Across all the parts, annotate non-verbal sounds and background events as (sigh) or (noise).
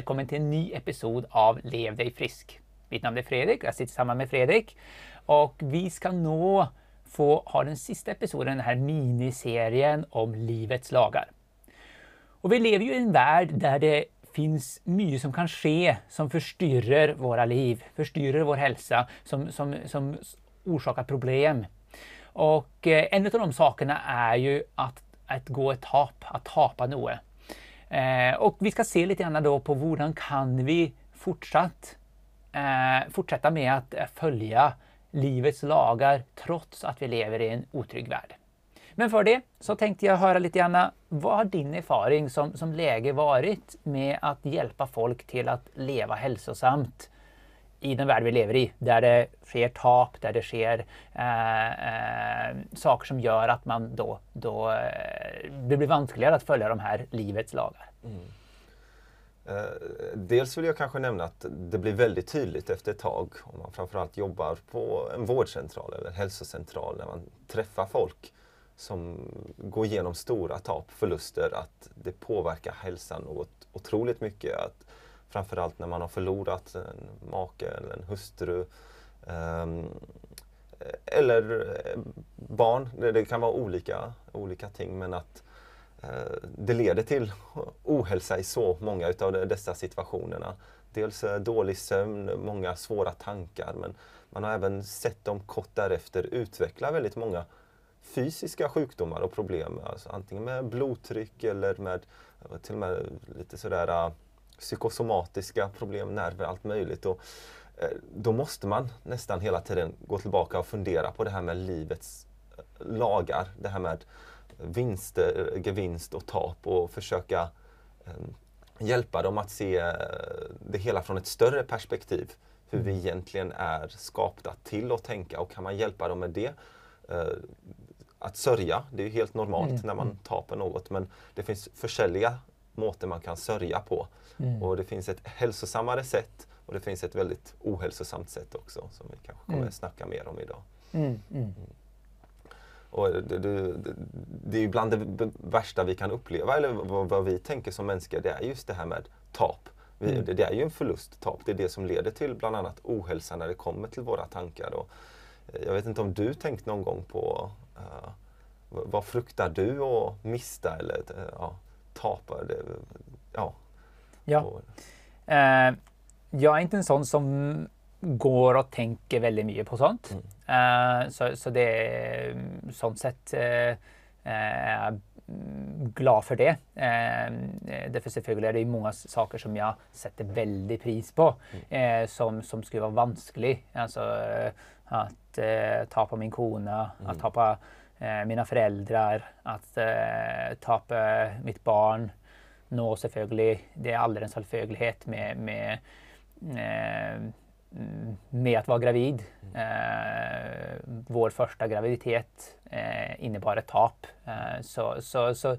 Välkommen till en ny episod av Lev dig frisk. Mitt namn är Fredrik, jag sitter tillsammans med Fredrik och vi ska nå få ha den sista episoden i den här miniserien om livets lagar. Och vi lever ju i en värld där det finns mycket som kan ske som förstyrrer våra liv, förstyrrer vår hälsa, som, som, som orsakar problem. Och eh, en av de sakerna är ju att, att gå ett tap, att tapa något. Eh, och vi ska se lite grann då på hur kan vi fortsatt, eh, fortsätta med att eh, följa livets lagar trots att vi lever i en otrygg värld. Men för det så tänkte jag höra lite grann, vad har din erfarenhet som, som läge varit med att hjälpa folk till att leva hälsosamt i den värld vi lever i, där det sker tap, där det sker eh, eh, saker som gör att man då, då eh, det blir vanskligare att följa de här livets lagar. Mm. Eh, dels vill jag kanske nämna att det blir väldigt tydligt efter ett tag om man framförallt jobbar på en vårdcentral eller hälsocentral när man träffar folk som går igenom stora tap, förluster, att det påverkar hälsan något otroligt mycket. Att framförallt när man har förlorat en make eller en hustru. Um, eller eh, barn, det kan vara olika, olika ting men att uh, det leder till ohälsa i så många utav dessa situationerna. Dels eh, dålig sömn, många svåra tankar men man har även sett dem kort därefter utveckla väldigt många fysiska sjukdomar och problem. Alltså antingen med blodtryck eller med till och med lite sådär psykosomatiska problem, nerver, allt möjligt. Och, eh, då måste man nästan hela tiden gå tillbaka och fundera på det här med livets eh, lagar. Det här med vinster, gevinst och tap och försöka eh, hjälpa dem att se eh, det hela från ett större perspektiv. Hur vi mm. egentligen är skapta till att tänka och kan man hjälpa dem med det eh, att sörja, det är ju helt normalt mm. när man mm. tapar något men det finns försäljliga måter man kan sörja på. Mm. Och det finns ett hälsosammare sätt och det finns ett väldigt ohälsosamt sätt också som vi kanske kommer mm. att snacka mer om idag. Mm. Mm. mm. Och det, det, det, är bland det värsta vi kan uppleva, eller vad, vad, vi tänker som människor, det är just det här med tap. Vi, mm. det, det, är ju en förlust, tap. Det är det som leder till bland annat ohälsa när det kommer till våra tankar. Och eh, jag vet inte om du tänkt någon gång på uh, vad fruktar du att mista eller uh, ja, tapa? Det, ja. ja. Uh, jag är inte en sån som går och tänker väldigt mycket på sånt. Mm. Uh, så, så det är sånt sätt uh, glad för det. Uh, därför är det många saker som jag sätter väldigt pris på mm. som, som skulle vara vanskelig. Alltså att ta på min kona, mm. att ta på mina föräldrar, att ta på mitt barn. Nå selvfølgelig, det är alldeles selvfølgelig med, med med att vara gravid. Eh, vår första graviditet eh, innebar ett tap. Eh, så, så, så,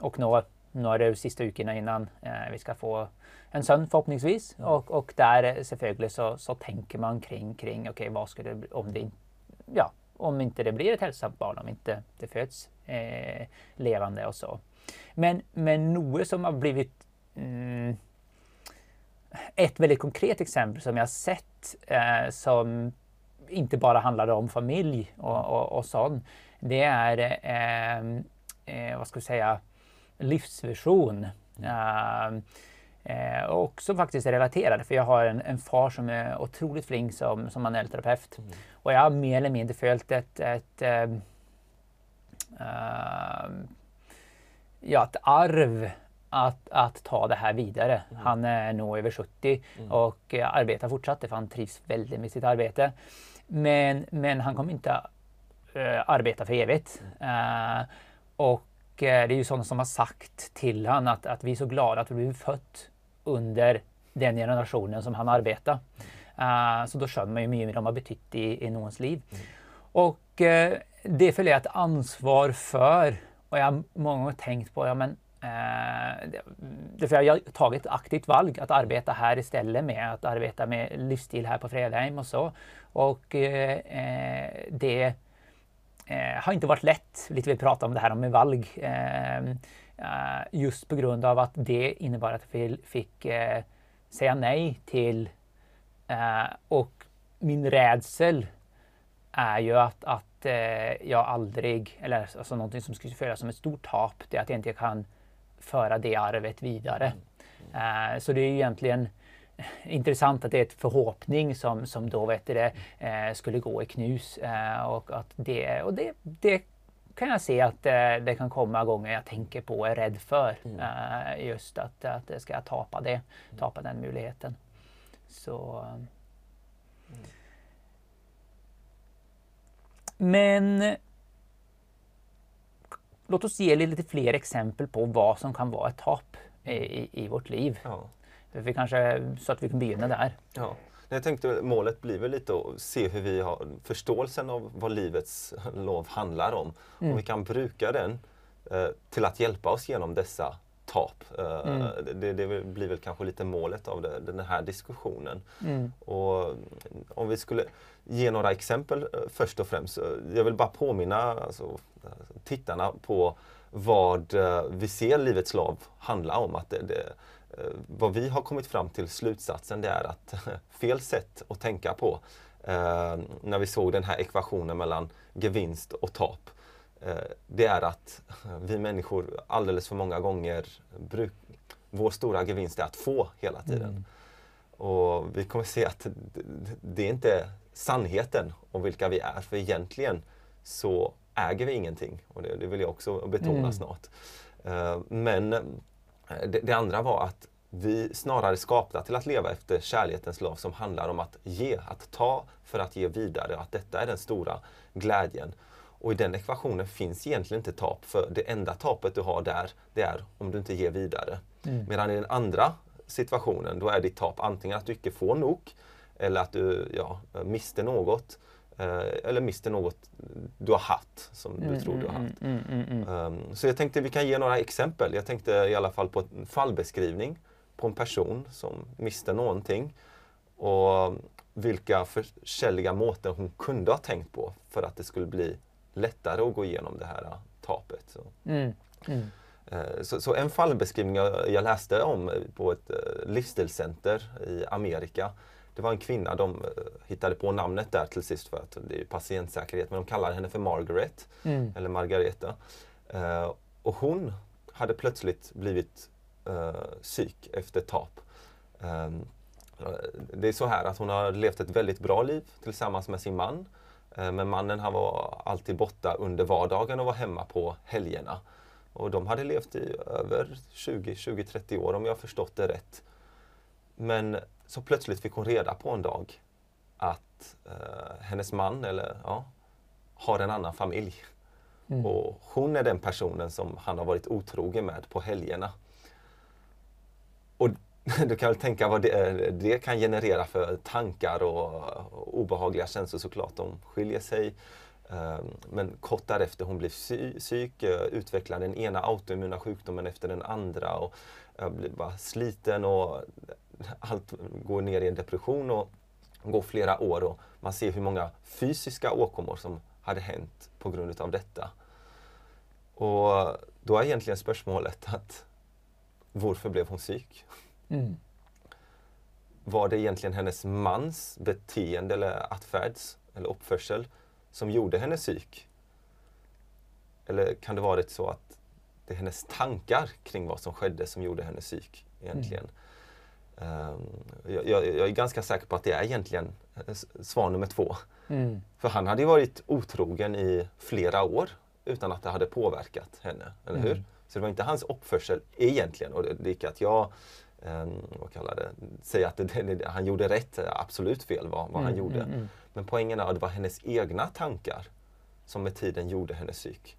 och nu, nu är det sista veckorna innan eh, vi ska få en son förhoppningsvis. Mm. Och, och där så, så tänker man kring, kring okay, vad skulle det, om det ja, om inte det blir ett hälsosamt barn, om inte det föds eh, levande och så. Men, men något som har blivit mm, ett väldigt konkret exempel som jag sett eh, som inte bara handlade om familj och, och, och sånt. Det är, eh, eh, vad ska vi säga, livsvision. Mm. Eh, och som faktiskt är relaterade för jag har en, en far som är otroligt flink som, som manuell terapeut. Mm. Och jag har mer eller mindre följt ett, ett, ett, ja, ett arv att, att ta det här vidare. Mm. Han är nog över 70 mm. och eh, arbetar fortsatt för han trivs väldigt med sitt arbete. Men, men han kommer inte uh, arbeta för evigt. Uh, och uh, det är ju sådana som har sagt till honom att, att vi är så glada att vi blev fött under den generationen som han arbetar. Uh, så då känner man ju mycket mer de har betytt i, i någons liv. Mm. Och det följer jag ett ansvar för. Och jag har många gånger tänkt på, ja men Eh, därför jag har tagit ett aktivt val att arbeta här istället med att arbeta med livsstil här på Fredheim och så. Och eh, det eh, har inte varit lätt. Lite vi pratade om det här med valg. Eh, just på grund av att det innebar att vi fick eh, säga nej till eh, och min rädsel är ju att, att eh, jag aldrig, eller alltså någonting som skulle föras som ett stort tapp, det är att jag inte kan föra det arvet vidare. Mm. så det är egentligen (laughs) intressant att det är ett förhoppning som, som då vet det, eh, skulle gå i knus. Eh, och att det, och det, det kan jag se att eh, det kan komma gånger jag tänker på och är rädd för. Mm. Eh, just att, att jag ska tapa det, mm. tapa den möjligheten. Så... Mm. Men låt oss ge lite fler exempel på vad som kan vara ett tapp i, i vårt liv. Ja. Vi kanske, så att vi kan begynna där. Ja. Jag tänkte målet blir väl lite att se hur vi har förståelsen av vad livets lov handlar om. Mm. Och vi kan bruka den eh, till att hjälpa oss genom dessa tap. Eh, mm. det, det, blir väl kanske lite målet av det, den här diskussionen. Mm. Och om vi skulle ge några exempel eh, först och främst. Jag vill bara påminna alltså, tittarna på vad eh, vi ser livets lov handla om. Att det, det, Eh, vad vi har kommit fram till slutsatsen det är att (laughs) fel sätt att tänka på eh, när vi såg den här ekvationen mellan gevinst och tap. Eh, det är att (laughs) vi människor alldeles för många gånger bruk, vår stora gevinst är att få hela tiden. Mm. Och vi kommer se att det, är inte sannheten om vilka vi är. För egentligen så äger vi ingenting. Och det, det vill jag också betona mm. snart. Uh, men Eh, det, det, andra var att vi snarare skapta till att leva efter kärlekens lov som handlar om att ge, att ta för att ge vidare. Att detta är den stora glädjen. Och i den ekvationen finns egentligen inte tap, för det enda tapet du har där, det är om du inte ger vidare. Mm. Medan i den andra situationen, då är ditt tap antingen att du inte får nog, eller att du ja, mister något, Eh, eller mister något du har haft som du mm, tror du har mm, haft. Mm, um, så jag tänkte vi kan ge några exempel. Jag tänkte i alla fall på en fallbeskrivning på en person som mister någonting och vilka försäljliga måten hon kunde ha tänkt på för att det skulle bli lättare att gå igenom det här tapet. Så. Eh, så, så, en fallbeskrivning jag, läste om på ett eh, livsstilscenter i Amerika det var en kvinna, de eh, hittade på namnet där till sist för att det är patientsäkerhet, men de kallade henne för Margaret, mm. eller Margareta. Uh, och hon hade plötsligt blivit uh, psyk efter TAP. Um, det är så här att hon har levt ett väldigt bra liv tillsammans med sin man. Uh, men mannen han var alltid borta under vardagen och var hemma på helgerna. Och de hade levt i över 20-30 år om jag förstått det rätt. Men så plötsligt fick hon reda på en dag att eh, hennes man eller, ja, har en annan familj. Mm. Och hon är den personen som han har varit otrogen med på helgerna. Och (laughs) du kan väl tänka vad det, det kan generera för tankar och, och obehagliga känslor såklart. De skiljer sig. Eh, men kort därefter hon blir psy, psyk, eh, utvecklar den ena autoimmuna sjukdomen efter den andra och blir bara sliten och allt går ner i en depression och går flera år och man ser hur många fysiska åkommor som hade hänt på grund av detta. Och då är egentligen spörsmålet att varför blev hon psyk? Mm. Var det egentligen hennes mans beteende eller attfärds eller uppförsel som gjorde henne psyk? Eller kan det varit så att det är hennes tankar kring vad som skedde som gjorde henne psyk egentligen? Mm. Ehm, jag, jag, jag, är ganska säker på att det är egentligen svar nummer två. Mm. För han hade ju varit otrogen i flera år utan att det hade påverkat henne, eller hur? Mm. Så det var inte hans uppförsel egentligen. Och det, gick att jag um, vad kallar det, säga att det, det, han gjorde rätt, absolut fel vad, vad mm, han gjorde. Mm, mm. Men poängen är att det var hennes egna tankar som med tiden gjorde henne psyk.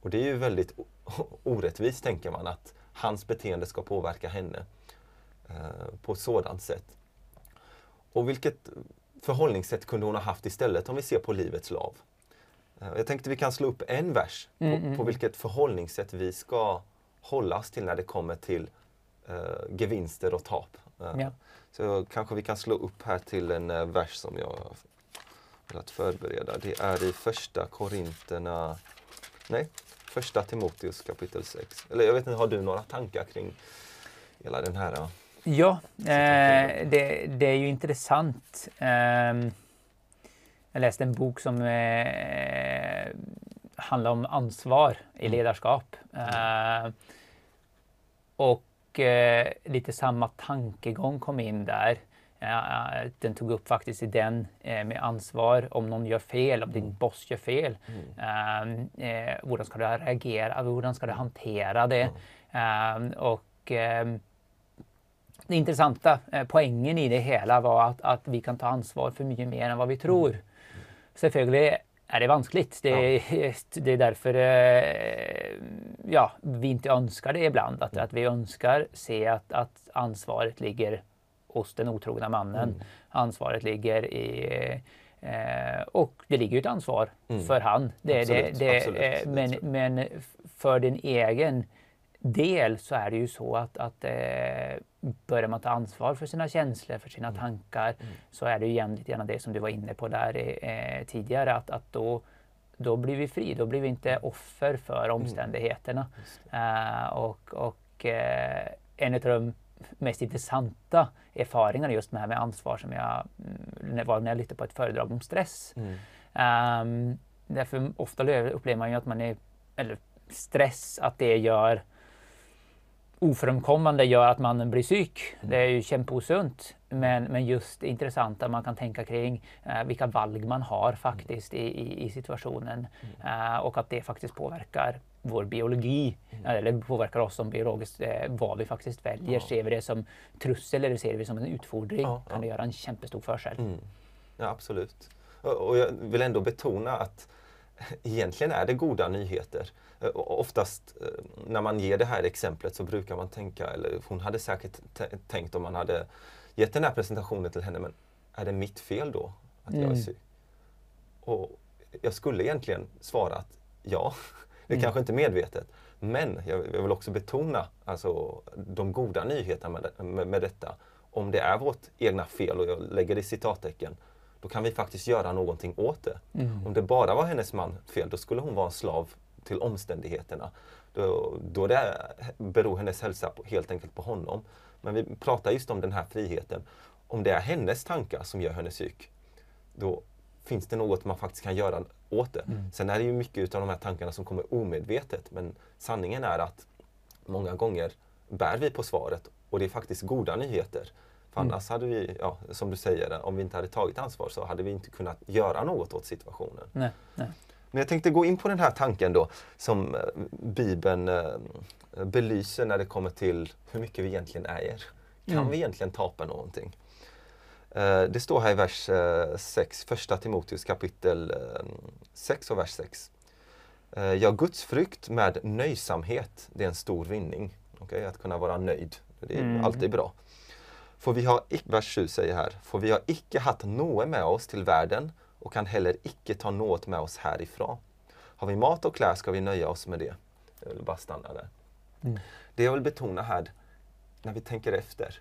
Och det är ju väldigt orättvist tänker man att hans beteende ska påverka henne. Eh, på ett sådant sätt. Och vilket förhållningssätt kunde hon ha haft istället om vi ser på livets lav? Eh, jag tänkte vi kan slå upp en vers på, mm, mm, på mm. vilket förhållningssätt vi ska hållas till när det kommer till uh, gevinster och tap. Uh, ja. Så kanske vi kan slå upp här till en vers som jag att förbereda. Det är i första Korinterna, nej, första Timoteus kapitel 6. Eller jag vet inte, har du några tankar kring hela den här? Ja? Eh, det, det är ju intressant. Eh, jag läste en bok som eh, handlar om ansvar i Mm. ledarskap. Eh, och lite samma tankegång kom in där. Den tog upp faktiskt i den med ansvar om någon gör fel, om din Mm. boss gör fel. Eh, eh, hur ska du reagera? Hur ska du hantera det? Eh, och det intressanta eh, poängen i det hela var att, att vi kan ta ansvar för mycket mer än vad vi tror. Selvfølgelig är det vanskligt. Det, det är därför eh, ja, vi inte önskar det ibland. Att, att vi önskar se att, att ansvaret ligger hos den otrogna mannen. Ansvaret ligger i Eh, och det ligger ju ett ansvar Mm. för han. Det, Absolut, det, det, absolut. eh, men, men för din egen del så är det ju så att, att eh, börjar man ta ansvar för sina känslor, för sina tankar, så är det ju lite grann det som du var inne på där eh, tidigare, att, att då, då blir vi fri, då blir vi inte offer för omständigheterna. Eh, och och eh, en av de mest intressanta erfarenheterna just med, med ansvar som jag mm, var när jag lyssnade på ett föredrag om stress. Mm. Ehm, därför ofta le- upplever man ju att man är, eller stress, att det gör ofrånkommande gör att man blir psyk. Det är ju kämpeosunt. Men, men just det intressanta man kan tänka kring eh, vilka valg man har faktiskt i, i, i situationen. Eh, och att det faktiskt påverkar vår biologi. Eller påverkar oss som biologiskt, eh, vad vi faktiskt väljer. Ja. Ser vi det som trussel eller ser vi det som en utfordring Ja, kan ja. det göra en kämpestor förskäl. Mm. Ja, absolut. Och jag vill ändå betona att egentligen är det goda nyheter. Eh, Oftast eh, när man ger det här exemplet så brukar man tänka, eller hon hade säkert tänkt om man hade gett den här presentationen till henne, men är det mitt fel då att jag är Mm. syk? Och jag skulle egentligen svara att ja, (laughs) det Mm. kanske inte är medvetet. Men jag, vill också betona alltså, de goda nyheterna med, med, med detta. Om det är vårt egna fel, och jag lägger det i citattecken, då kan vi faktiskt göra någonting åt det. Mm. Om det bara var hennes man fel, då skulle hon vara en slav till omständigheterna. Då, då det beror hennes hälsa på, helt enkelt på honom. Men vi pratar just om den här friheten. Om det är hennes tankar som gör henne syk, då finns det något man faktiskt kan göra åt det. Mm. Sen är det ju mycket av de här tankarna som kommer omedvetet, men sanningen är att många gånger bär vi på svaret och det är faktiskt goda nyheter. För Mm. annars hade vi, ja, som du säger, om vi inte hade tagit ansvar så hade vi inte kunnat göra något åt situationen. Nej, nej. Men jag tänkte gå in på den här tanken då som eh, Bibeln eh, belyser när det kommer till hur mycket vi egentligen äger. Kan Mm. vi egentligen tapa någonting? Eh, Det står här i vers eh, 6, första Timoteus kapitel eh, 6 och vers 6. Eh, Ja, Guds frukt med nöjsamhet, det är en stor vinning. Okej, Att kunna vara nöjd, det är Mm. alltid bra. För vi har, vers 7 säger här, för vi har icke haft något med oss till världen och kan heller icke ta något med oss härifrån. Har vi mat och kläder ska vi nöja oss med det. Jag vill bara stanna där. Mm. Det jag vill betona här, när vi tänker efter,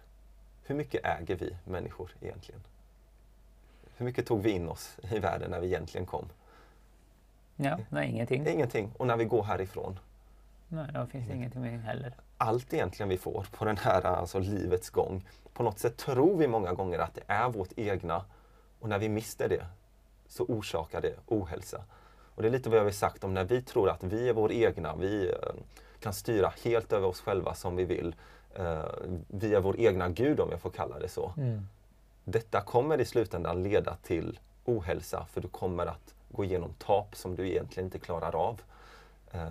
hur mycket äger vi människor egentligen? Hur mycket tog vi in oss i världen när vi egentligen kom? Ja, nej, ingenting. Ingenting. Och när vi går härifrån, Nej, då finns det ingenting heller. Allt egentligen vi får på den här alltså, livets gång. På något sätt tror vi många gånger att det är vårt egna och när vi mister det så orsakar det ohälsa. Och det är lite vad jag har sagt om när vi tror att vi är vår egna, vi eh, kan styra helt över oss själva som vi vill. Eh, vi är vår egna gud om jag får kalla det så. Mm. Detta kommer i slutändan leda till ohälsa för du kommer att gå igenom tap som du egentligen inte klarar av. Eh,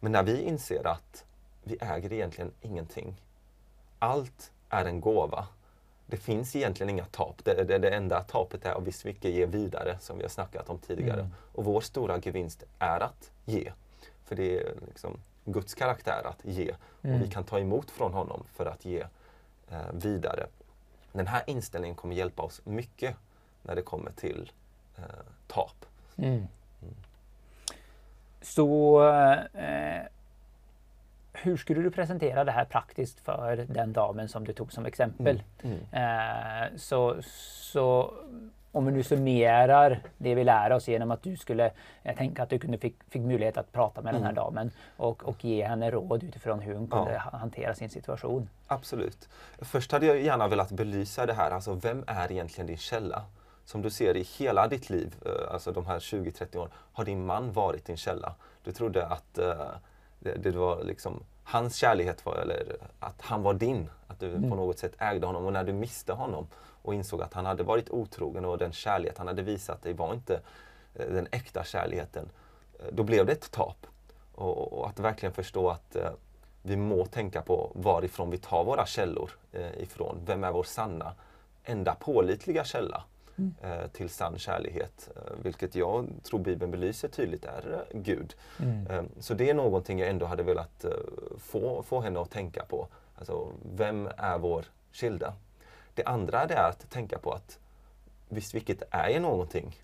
Men när vi inser att vi äger egentligen ingenting. Allt är en gåva. Det finns egentligen inga tap. Det, det, det enda tapet är att vi mycket ger vidare som vi har snackat om tidigare. Mm. Och vår stora gevinst är att ge. För det är liksom Guds karaktär att ge. Mm. Och vi kan ta emot från honom för att ge eh, vidare. Den här inställningen kommer hjälpa oss mycket när det kommer till eh, tap. Mm. Så eh, hur skulle du presentera det här praktiskt för den damen som du tog som exempel? Mm. Eh, så, så om vi nu summerar det vi lär oss genom att du skulle jag tänka att du kunde fick, fick möjlighet att prata med mm. den här damen och, och ge henne råd utifrån hur hon kunde ja. hantera sin situation. Absolut. Först hade jag gärna velat belysa det här, alltså vem är egentligen din källa? Som du ser i hela ditt liv, eh, alltså de här 20-30 åren, har din man varit din källa. Du trodde att uh, det, det, var liksom hans kärlighet var, eller att han var din, att du mm. på något sätt ägde honom. Och när du miste honom och insåg att han hade varit otrogen och den kärlek han hade visat dig var inte uh, den äkta kärleken, uh, då blev det ett tap. Och, och att verkligen förstå att vi må tänka på varifrån vi tar våra källor ifrån. Vem är vår sanna, enda pålitliga källa? Mm. eh, till sann kärlighet. Eh, vilket jag tror Bibeln belyser tydligt är eh, Gud. Mm. Eh, så det är någonting jag ändå hade velat eh, få, få henne att tänka på. Alltså, vem är vår skilda? Det andra det är att tänka på att visst, vilket är ju någonting.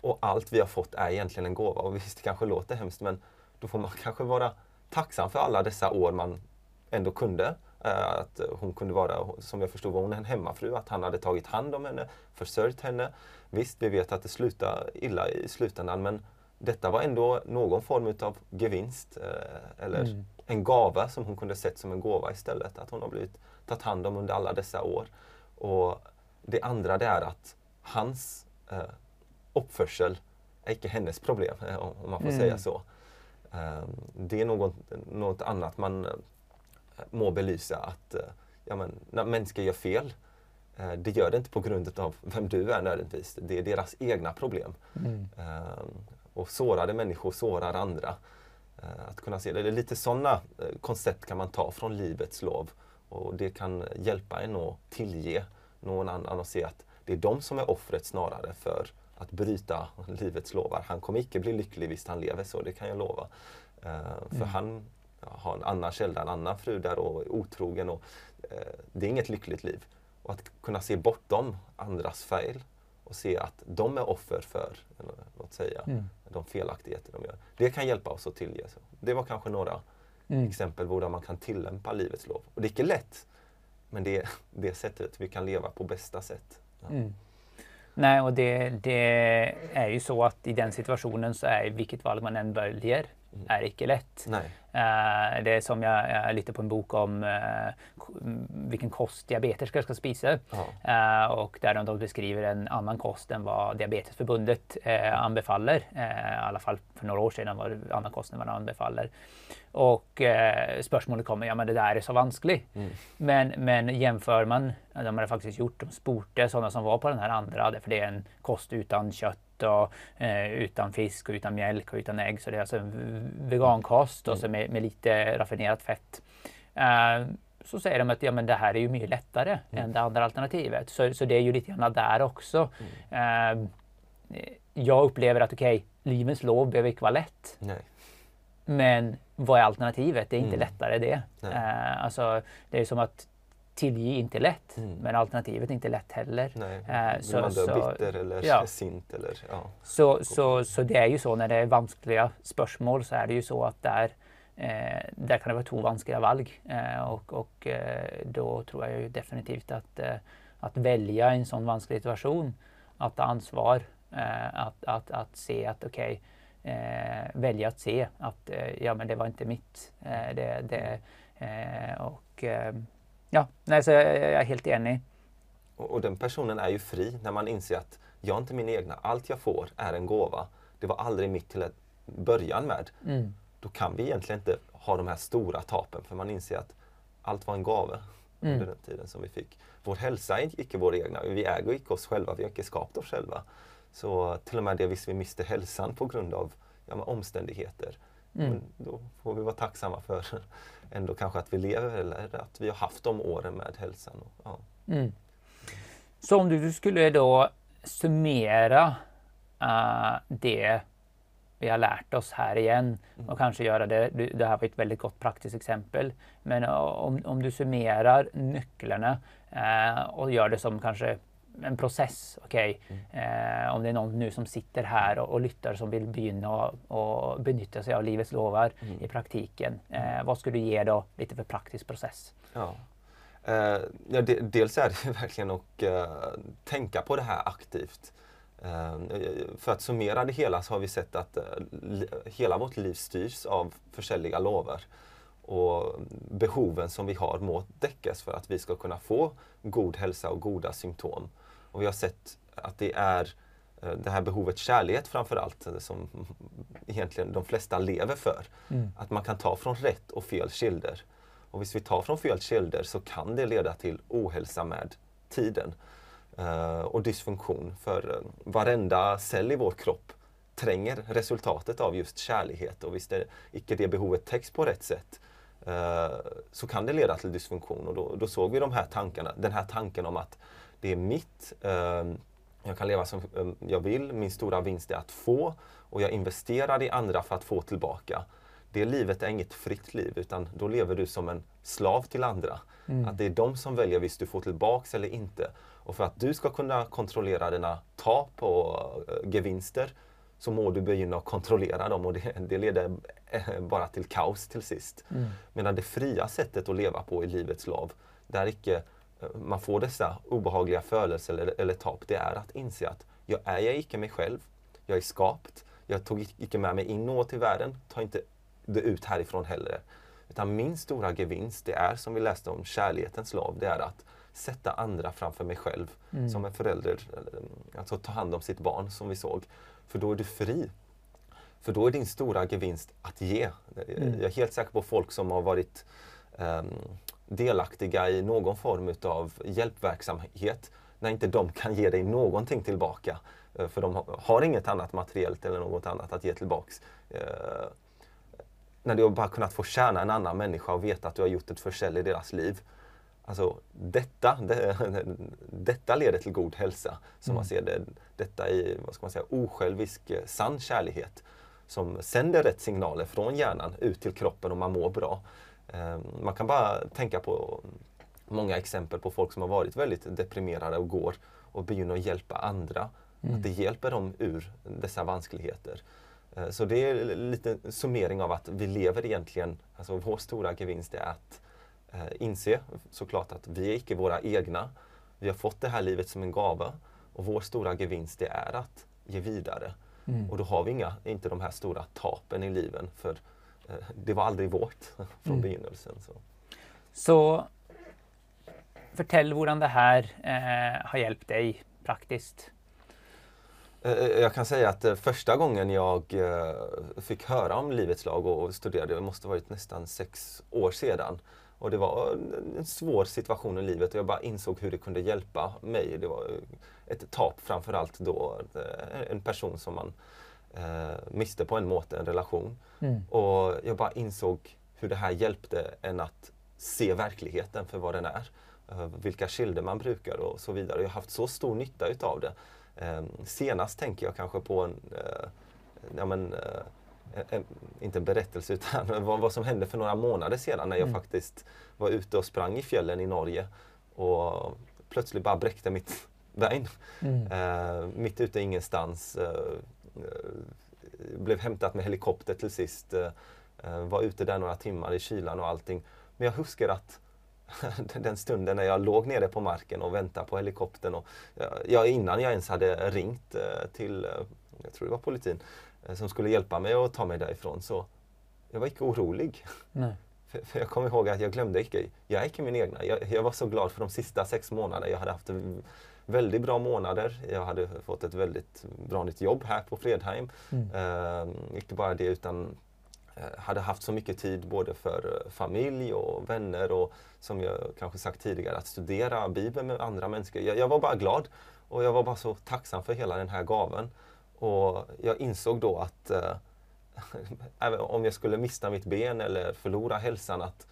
Och allt vi har fått är egentligen en gåva. Och visst, det kanske låter hemskt men då får man (laughs) kanske vara tacksam för alla dessa år man ändå kunde att hon kunde vara, som jag förstod var hon en hemmafru, att han hade tagit hand om henne, försörjt henne. Visst, vi vet att det slutade illa i slutändan men detta var ändå någon form av gevinst eh, eller mm. en gava som hon kunde sett som en gåva istället. Att hon har blivit tagit hand om under alla dessa år. Och Det andra det är att hans eh, uppförsel är inte hennes problem, eh, (laughs) om man får mm. säga så. Eh, det är något, något annat man må belysa att eh, ja, men, när människor gör fel, eh, det gör det inte på grund av vem du är nödvändigtvis. Det är deras egna problem. Mm. Ehm, och sårade människor sårar andra. Eh, att kunna se det. det är lite sådana koncept kan man ta från livets lov. Och det kan hjälpa en att tillge någon annan och se att det är de som är offret snarare för att bryta livets lovar. Han kommer icke bli lycklig visst han lever så, det kan jag lova. För mm. han har en annan källa, en annan fru där och otrogen. Och, eh, det är inget lyckligt liv. Och att kunna se bortom andras fel och se att de är offer för, låt säga, mm. de felaktigheter de gör. Det kan hjälpa oss att tillge. Så det var kanske några mm. exempel på där man kan tillämpa livets lov. Och det är inte lätt, men det är det sättet vi kan leva på bästa sätt. Ja. Mm. Nej, och det, det, är ju så att i den situationen så är vilket val man än väljer. Är icke lätt. Nej. Uh, det är som jag, jag lite på en bok om uh, vilken kost diabetiker ska spisa. Uh, och där de beskriver en annan kost än vad Diabetesförbundet anbefaller. I alla fall för några år sedan var det annan kost än vad de anbefaller. Och spörsmålet kommer, ja men det där är så vanskligt. Mm. Men, men jämför man, de har faktiskt gjort, de sporte sådana som var på den här andra, för det är en kost utan kött och eh, utan fisk och utan mjölk och utan ägg. Så det är alltså en vegankost och så med, med lite raffinerat fett. Eh, så säger de att ja, men det här är ju mycket lättare mm. än det andra alternativet. Så, så det är ju lite grann där också. Mm. Eh, jag upplever att okej, okay, livets lov behöver inte vara lätt. Nej. Men vad är alternativet? Det är inte mm. lättare det. Eh, alltså, det är som att tillge inte lätt, mm. men alternativet är inte lätt heller. Nej, eh, så, man dö så, bitter eller ja. sint eller ja. Så, så, så det är ju så när det är vanskliga spörsmål så är det ju så att där, eh, där kan det vara två vanskliga val eh, och, och eh, då tror jag ju definitivt att, eh, att välja en sån vansklig situation, att ta ansvar, att, att, att se att okej, okay, välja att se att ja men det var inte mitt. det, det, och Ja, nej, så jag, jag är helt enig. Och, och, den personen är ju fri när man inser att jag är inte min egna. Allt jag får är en gåva. Det var aldrig mitt till att början med. Mm. Då kan vi egentligen inte ha de här stora tapen för man inser att allt var en gåva mm. under den tiden som vi fick. Vår hälsa är icke vår egna. Vi äger icke oss själva. Vi har inte skapat oss själva. Så till och med det visst vi miste hälsan på grund av ja, omständigheter. Mm. då får vi vara tacksamma för ändå kanske att vi lever eller att vi har haft de åren med hälsan. Ja. Mm. Så om du skulle då summera uh, det vi har lärt oss här igen mm. och kanske göra det. Det här var ett väldigt gott praktiskt exempel. Men om, om du summerar nycklarna uh, och gör det som kanske en process. Okay? Mm. Eh, om det är någon nu som sitter här och, och lyssnar som vill begynna och, och benytta sig av livets lovar mm. i praktiken. Eh, vad skulle du ge då lite för praktisk process? Ja. Eh, ja, de, dels är det (laughs) verkligen att eh, tänka på det här aktivt. Eh, för att summera det hela så har vi sett att eh, hela vårt liv styrs av försäljliga lover. Och behoven som vi har må däckas för att vi ska kunna få god hälsa och goda symptom. Och vi har sett att det är eh, det här behovet kärlek framförallt eh, som egentligen de flesta lever för. Mm. Att man kan ta från rätt och fel kilder. Och hvis vi tar från fel källor så kan det leda till ohälsa med tiden uh, och dysfunktion. För uh, varenda cell i vår kropp tränger resultatet av just kärlighet och visst det icke det behovet täcks på rätt sätt uh, så kan det leda till dysfunktion. Och då, då, såg vi de här tankarna, den här tanken om att det är mitt, jag kan leva som jag vill, min stora vinst är att få och jag investerar i andra för att få tillbaka det livet är inget fritt liv utan då lever du som en slav till andra. Mm. Att det är de som väljer visst du får tillbaks eller inte. Och för att du ska kunna kontrollera dina tap och uh, gevinster så må du begynna att kontrollera dem och det, det leder eh, bara till kaos till sist. Mm. Medan det fria sättet att leva på i livets slav, där icke man får dessa obehagliga födelser eller, eller tap, det är att inse att jag är jag icke mig själv, jag är skapt, jag tog icke med mig in något till världen, ta inte det ut härifrån heller. Utan min stora gevinst, det är som vi läste om kärlekens lov, det är att sätta andra framför mig själv. Mm. Som en förälder, alltså ta hand om sitt barn som vi såg. För då är du fri. För då är din stora gevinst att ge. Mm. Jag är helt säker på folk som har varit um, delaktiga i någon form av hjälpverksamhet när inte de kan ge dig någonting tillbaka. Uh, för de har inget annat materiellt eller något annat att ge tillbaks. Uh, när du har bara kunnat få tjäna en annan människa och veta att du har gjort ett försälj i deras liv. Alltså detta, det, (laughs) detta leder till god hälsa. Som mm. man ser det. Detta i, vad ska man säga, osjälvisk, eh, sann kärlighet. Som sänder rätt signaler från hjärnan ut till kroppen och man mår bra. Ehm, man kan bara tänka på många exempel på folk som har varit väldigt deprimerade och går och begynner att hjälpa andra. Mm. Att det hjälper dem ur dessa vanskligheter. Eh, så det är lite summering av att vi lever egentligen, alltså vår stora gevinst är att eh, inse såklart att vi är icke våra egna. Vi har fått det här livet som en gåva och vår stora gevinst det är att ge vidare. Mm. Och då har vi inga, inte de här stora tapen i livet för eh, det var aldrig vårt (laughs) från mm. begynnelsen. Så. så fortell hur det här eh, har hjälpt dig praktiskt Eh, eh, jag kan säga att eh, första gången jag fick höra om Livets lag och studerade, det måste varit nästan sex år sedan. Och det var en svår situation i livet och jag bara insåg hur det kunde hjälpa mig. Det var ett tap framförallt då, en person som man eh, miste på en måte, en relation. Mm. Och jag bara insåg hur det här hjälpte en att se verkligheten för vad den är. vilka kilder man brukar och så vidare. Jag har haft så stor nytta utav det. Eh, senast tänker jag kanske på en, eh, ja, men, eh, inte en berättelse (laughs) utan vad, vad, som hände för några månader sedan när jag mm. faktiskt var ute och sprang i fjällen i Norge och plötsligt bara bräckte mitt (laughs) bein. Mm. Eh, mitt ute ingenstans. Eh, blev hämtat med helikopter till sist. var ute där några timmar i kylan och allting. Men jag huskar att (laughs) den stunden när jag låg nere på marken och väntade på helikoptern. Och, ja, innan jag ens hade ringt eh, till, eh, jag tror det var politin, eh, som skulle hjälpa mig att ta mig därifrån. Så jag var inte orolig. Nej. (laughs) För, för jag kommer ihåg att jag glömde inte, jag är inte min egna. Jag, jag, var så glad för de sista sex månaderna. Jag hade haft väldigt bra månader. Jag hade fått ett väldigt bra nytt jobb här på Fredheim. Mm. Uh, inte bara det utan Eh, hade haft så mycket tid både för eh, familj och vänner och som jag kanske sagt tidigare att studera Bibeln med andra människor. Jag, jag, var bara glad och jag var bara så tacksam för hela den här gaven. Och jag insåg då att (laughs) äh, om jag skulle mista mitt ben eller förlora hälsan att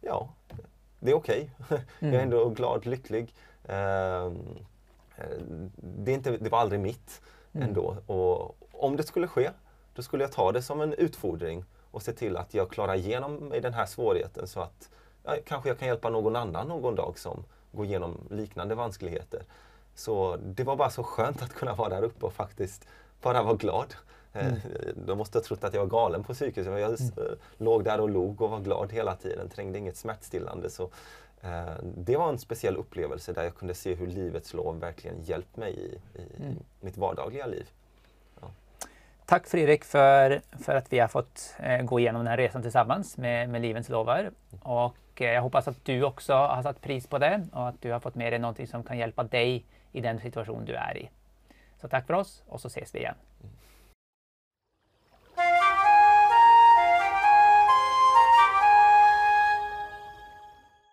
ja, det är okej. Okay. (laughs) Mm. jag är ändå glad, lycklig. Uh, det, är inte, det var aldrig mitt mm. ändå. Och om det skulle ske, då skulle jag ta det som en utfordring och se till att jag klarar igenom den här svårigheten så att ja, kanske jag kan hjälpa någon annan någon dag som går igenom liknande vanskligheter. Så det var bara så skönt att kunna vara där uppe och faktiskt bara vara glad. Eh, mm. De måste ha trott att jag var galen på psyket. Jag mm. låg där och log och var glad hela tiden, trängde inget smärtstillande. Så, Eh, det var en speciell upplevelse där jag kunde se hur livets lov verkligen hjälpt mig i, i mm. mitt vardagliga liv. Ja. Tack Fredrik för, för att vi har fått eh, gå igenom den här resan tillsammans med, med Livets lovar. Och eh, jag hoppas att du också har satt pris på det och att du har fått med dig någonting som kan hjälpa dig i den situation du är i. Så tack för oss och så ses vi igen.